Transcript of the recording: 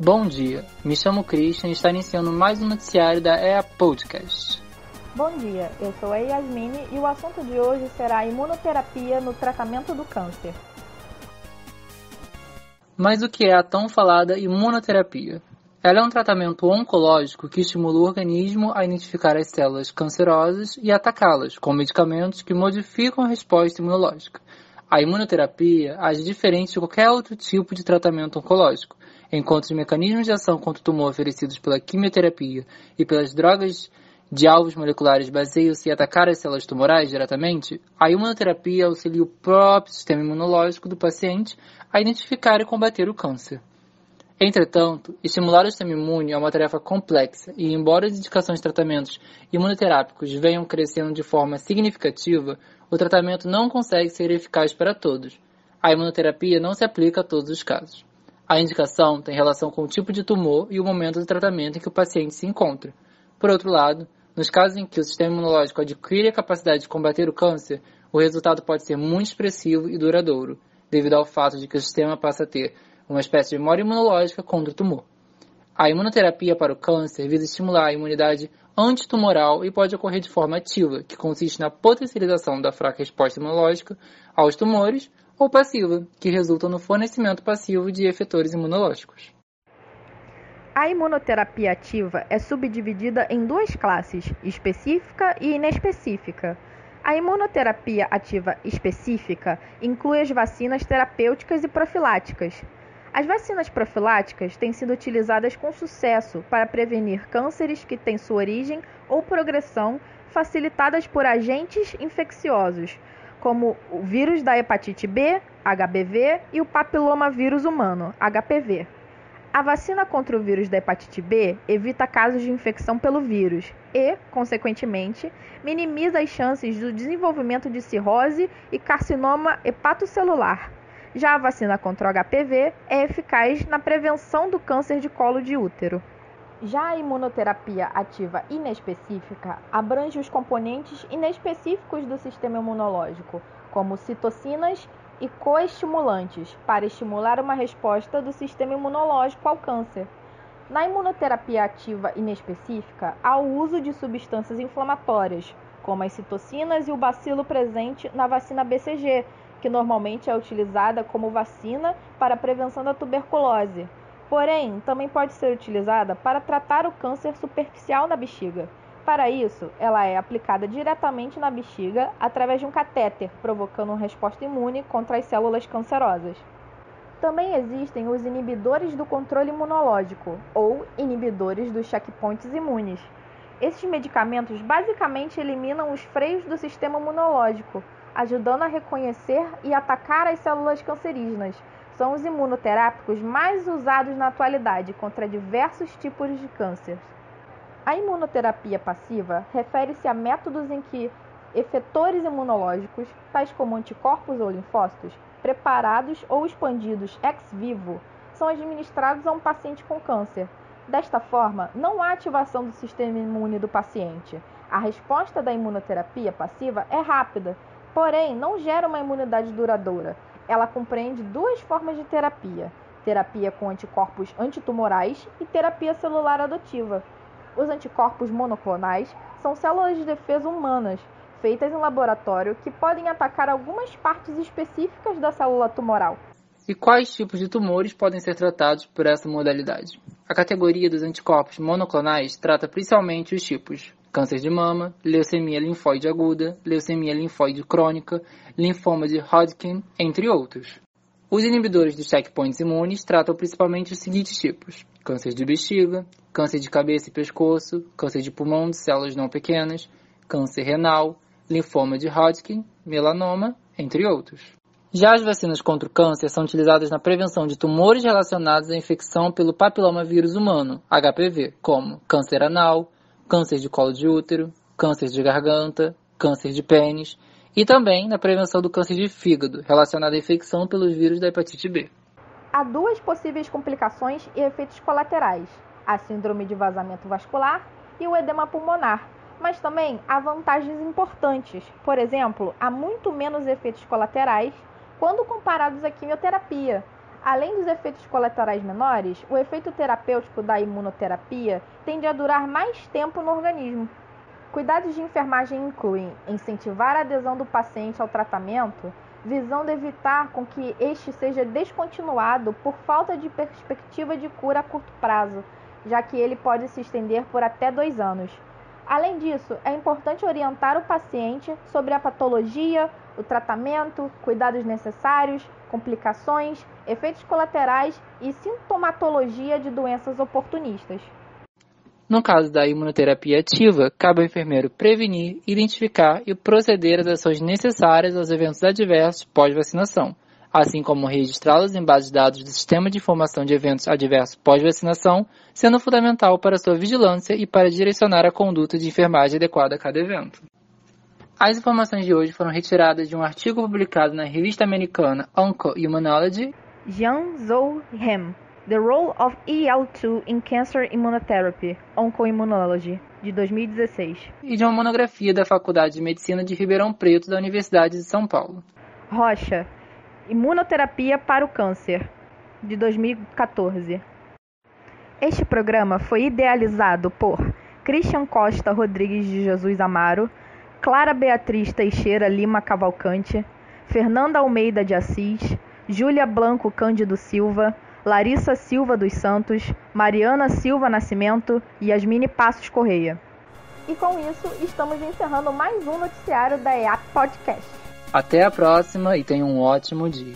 Bom dia, me chamo Christian e está iniciando mais um noticiário da EA Podcast. Bom dia, eu sou a Yasmine e o assunto de hoje será a imunoterapia no tratamento do câncer. Mas o que é a tão falada imunoterapia? Ela é um tratamento oncológico que estimula o organismo a identificar as células cancerosas e atacá-las com medicamentos que modificam a resposta imunológica. A imunoterapia age diferente de qualquer outro tipo de tratamento oncológico, enquanto os mecanismos de ação contra o tumor oferecidos pela quimioterapia e pelas drogas de alvos moleculares baseiam-se em atacar as células tumorais diretamente, a imunoterapia auxilia o próprio sistema imunológico do paciente a identificar e combater o câncer. Entretanto, estimular o sistema imune é uma tarefa complexa e, embora as indicações de tratamentos imunoterápicos venham crescendo de forma significativa, o tratamento não consegue ser eficaz para todos. A imunoterapia não se aplica a todos os casos. A indicação tem relação com o tipo de tumor e o momento do tratamento em que o paciente se encontra. Por outro lado, nos casos em que o sistema imunológico adquire a capacidade de combater o câncer, o resultado pode ser muito expressivo e duradouro, devido ao fato de que o sistema passa a ter uma espécie de memória imunológica contra o tumor. A imunoterapia para o câncer visa estimular a imunidade antitumoral e pode ocorrer de forma ativa, que consiste na potencialização da fraca resposta imunológica aos tumores ou passiva, que resulta no fornecimento passivo de efetores imunológicos. A imunoterapia ativa é subdividida em duas classes, específica e inespecífica. A imunoterapia ativa específica inclui as vacinas terapêuticas e profiláticas. As vacinas profiláticas têm sido utilizadas com sucesso para prevenir cânceres que têm sua origem ou progressão facilitadas por agentes infecciosos, como o vírus da hepatite B, HBV, e o papilomavírus humano, HPV. A vacina contra o vírus da hepatite B evita casos de infecção pelo vírus e, consequentemente, minimiza as chances do desenvolvimento de cirrose e carcinoma hepatocelular. Já a vacina contra o HPV é eficaz na prevenção do câncer de colo de útero. Já a imunoterapia ativa inespecífica abrange os componentes inespecíficos do sistema imunológico, como citocinas e coestimulantes, para estimular uma resposta do sistema imunológico ao câncer. Na imunoterapia ativa inespecífica, há o uso de substâncias inflamatórias, como as citocinas e o bacilo presente na vacina BCG, que normalmente é utilizada como vacina para a prevenção da tuberculose. Porém, também pode ser utilizada para tratar o câncer superficial na bexiga. Para isso, ela é aplicada diretamente na bexiga através de um catéter, provocando uma resposta imune contra as células cancerosas. Também existem os inibidores do controle imunológico, ou inibidores dos checkpoints imunes. Esses medicamentos basicamente eliminam os freios do sistema imunológico, ajudando a reconhecer e atacar as células cancerígenas. São os imunoterápicos mais usados na atualidade contra diversos tipos de câncer. A imunoterapia passiva refere-se a métodos em que efetores imunológicos, tais como anticorpos ou linfócitos, preparados ou expandidos ex vivo, são administrados a um paciente com câncer. Desta forma, não há ativação do sistema imune do paciente. A resposta da imunoterapia passiva é rápida, porém não gera uma imunidade duradoura. Ela compreende duas formas de terapia: terapia com anticorpos antitumorais e terapia celular adotiva. Os anticorpos monoclonais são células de defesa humanas, feitas em laboratório, que podem atacar algumas partes específicas da célula tumoral. E quais tipos de tumores podem ser tratados por essa modalidade? A categoria dos anticorpos monoclonais trata principalmente os tipos câncer de mama, leucemia linfóide aguda, leucemia linfóide crônica, linfoma de Hodgkin, entre outros. Os inibidores dos checkpoints imunes tratam principalmente os seguintes tipos: câncer de bexiga, câncer de cabeça e pescoço, câncer de pulmão de células não pequenas, câncer renal, linfoma de Hodgkin, melanoma, entre outros. Já as vacinas contra o câncer são utilizadas na prevenção de tumores relacionados à infecção pelo papilomavírus humano, HPV, como câncer anal, câncer de colo de útero, câncer de garganta, câncer de pênis e também na prevenção do câncer de fígado, relacionado à infecção pelos vírus da hepatite B. Há duas possíveis complicações e efeitos colaterais: a síndrome de vazamento vascular e o edema pulmonar. Mas também há vantagens importantes. Por exemplo, há muito menos efeitos colaterais quando comparados à quimioterapia. Além dos efeitos colaterais menores, o efeito terapêutico da imunoterapia tende a durar mais tempo no organismo. Cuidados de enfermagem incluem incentivar a adesão do paciente ao tratamento, visando evitar com que este seja descontinuado por falta de perspectiva de cura a curto prazo, já que ele pode se estender por até dois anos. Além disso, é importante orientar o paciente sobre a patologia, o tratamento, cuidados necessários, complicações, efeitos colaterais e sintomatologia de doenças oportunistas. No caso da imunoterapia ativa, cabe ao enfermeiro prevenir, identificar e proceder às ações necessárias aos eventos adversos pós-vacinação, assim como registrá-los em bases de dados do Sistema de Informação de Eventos Adversos pós-vacinação, sendo fundamental para sua vigilância e para direcionar a conduta de enfermagem adequada a cada evento. As informações de hoje foram retiradas de um artigo publicado na revista americana Onco-Immunology. Jian Zhou Hem, The Role of EL2 in Cancer Immunotherapy, Oncoimmunology, de 2016. E de uma monografia da Faculdade de Medicina de Ribeirão Preto da Universidade de São Paulo. Rocha, Imunoterapia para o Câncer, de 2014. Este programa foi idealizado por Christian Costa Rodrigues de Jesus Amaro, Clara Beatriz Teixeira Lima Cavalcante, Fernanda Almeida de Assis, Júlia Blanco Cândido Silva, Larissa Silva dos Santos, Mariana Silva Nascimento e Yasmine Passos Correia. E com isso, estamos encerrando mais um noticiário da EAP Podcast. Até a próxima e tenha um ótimo dia.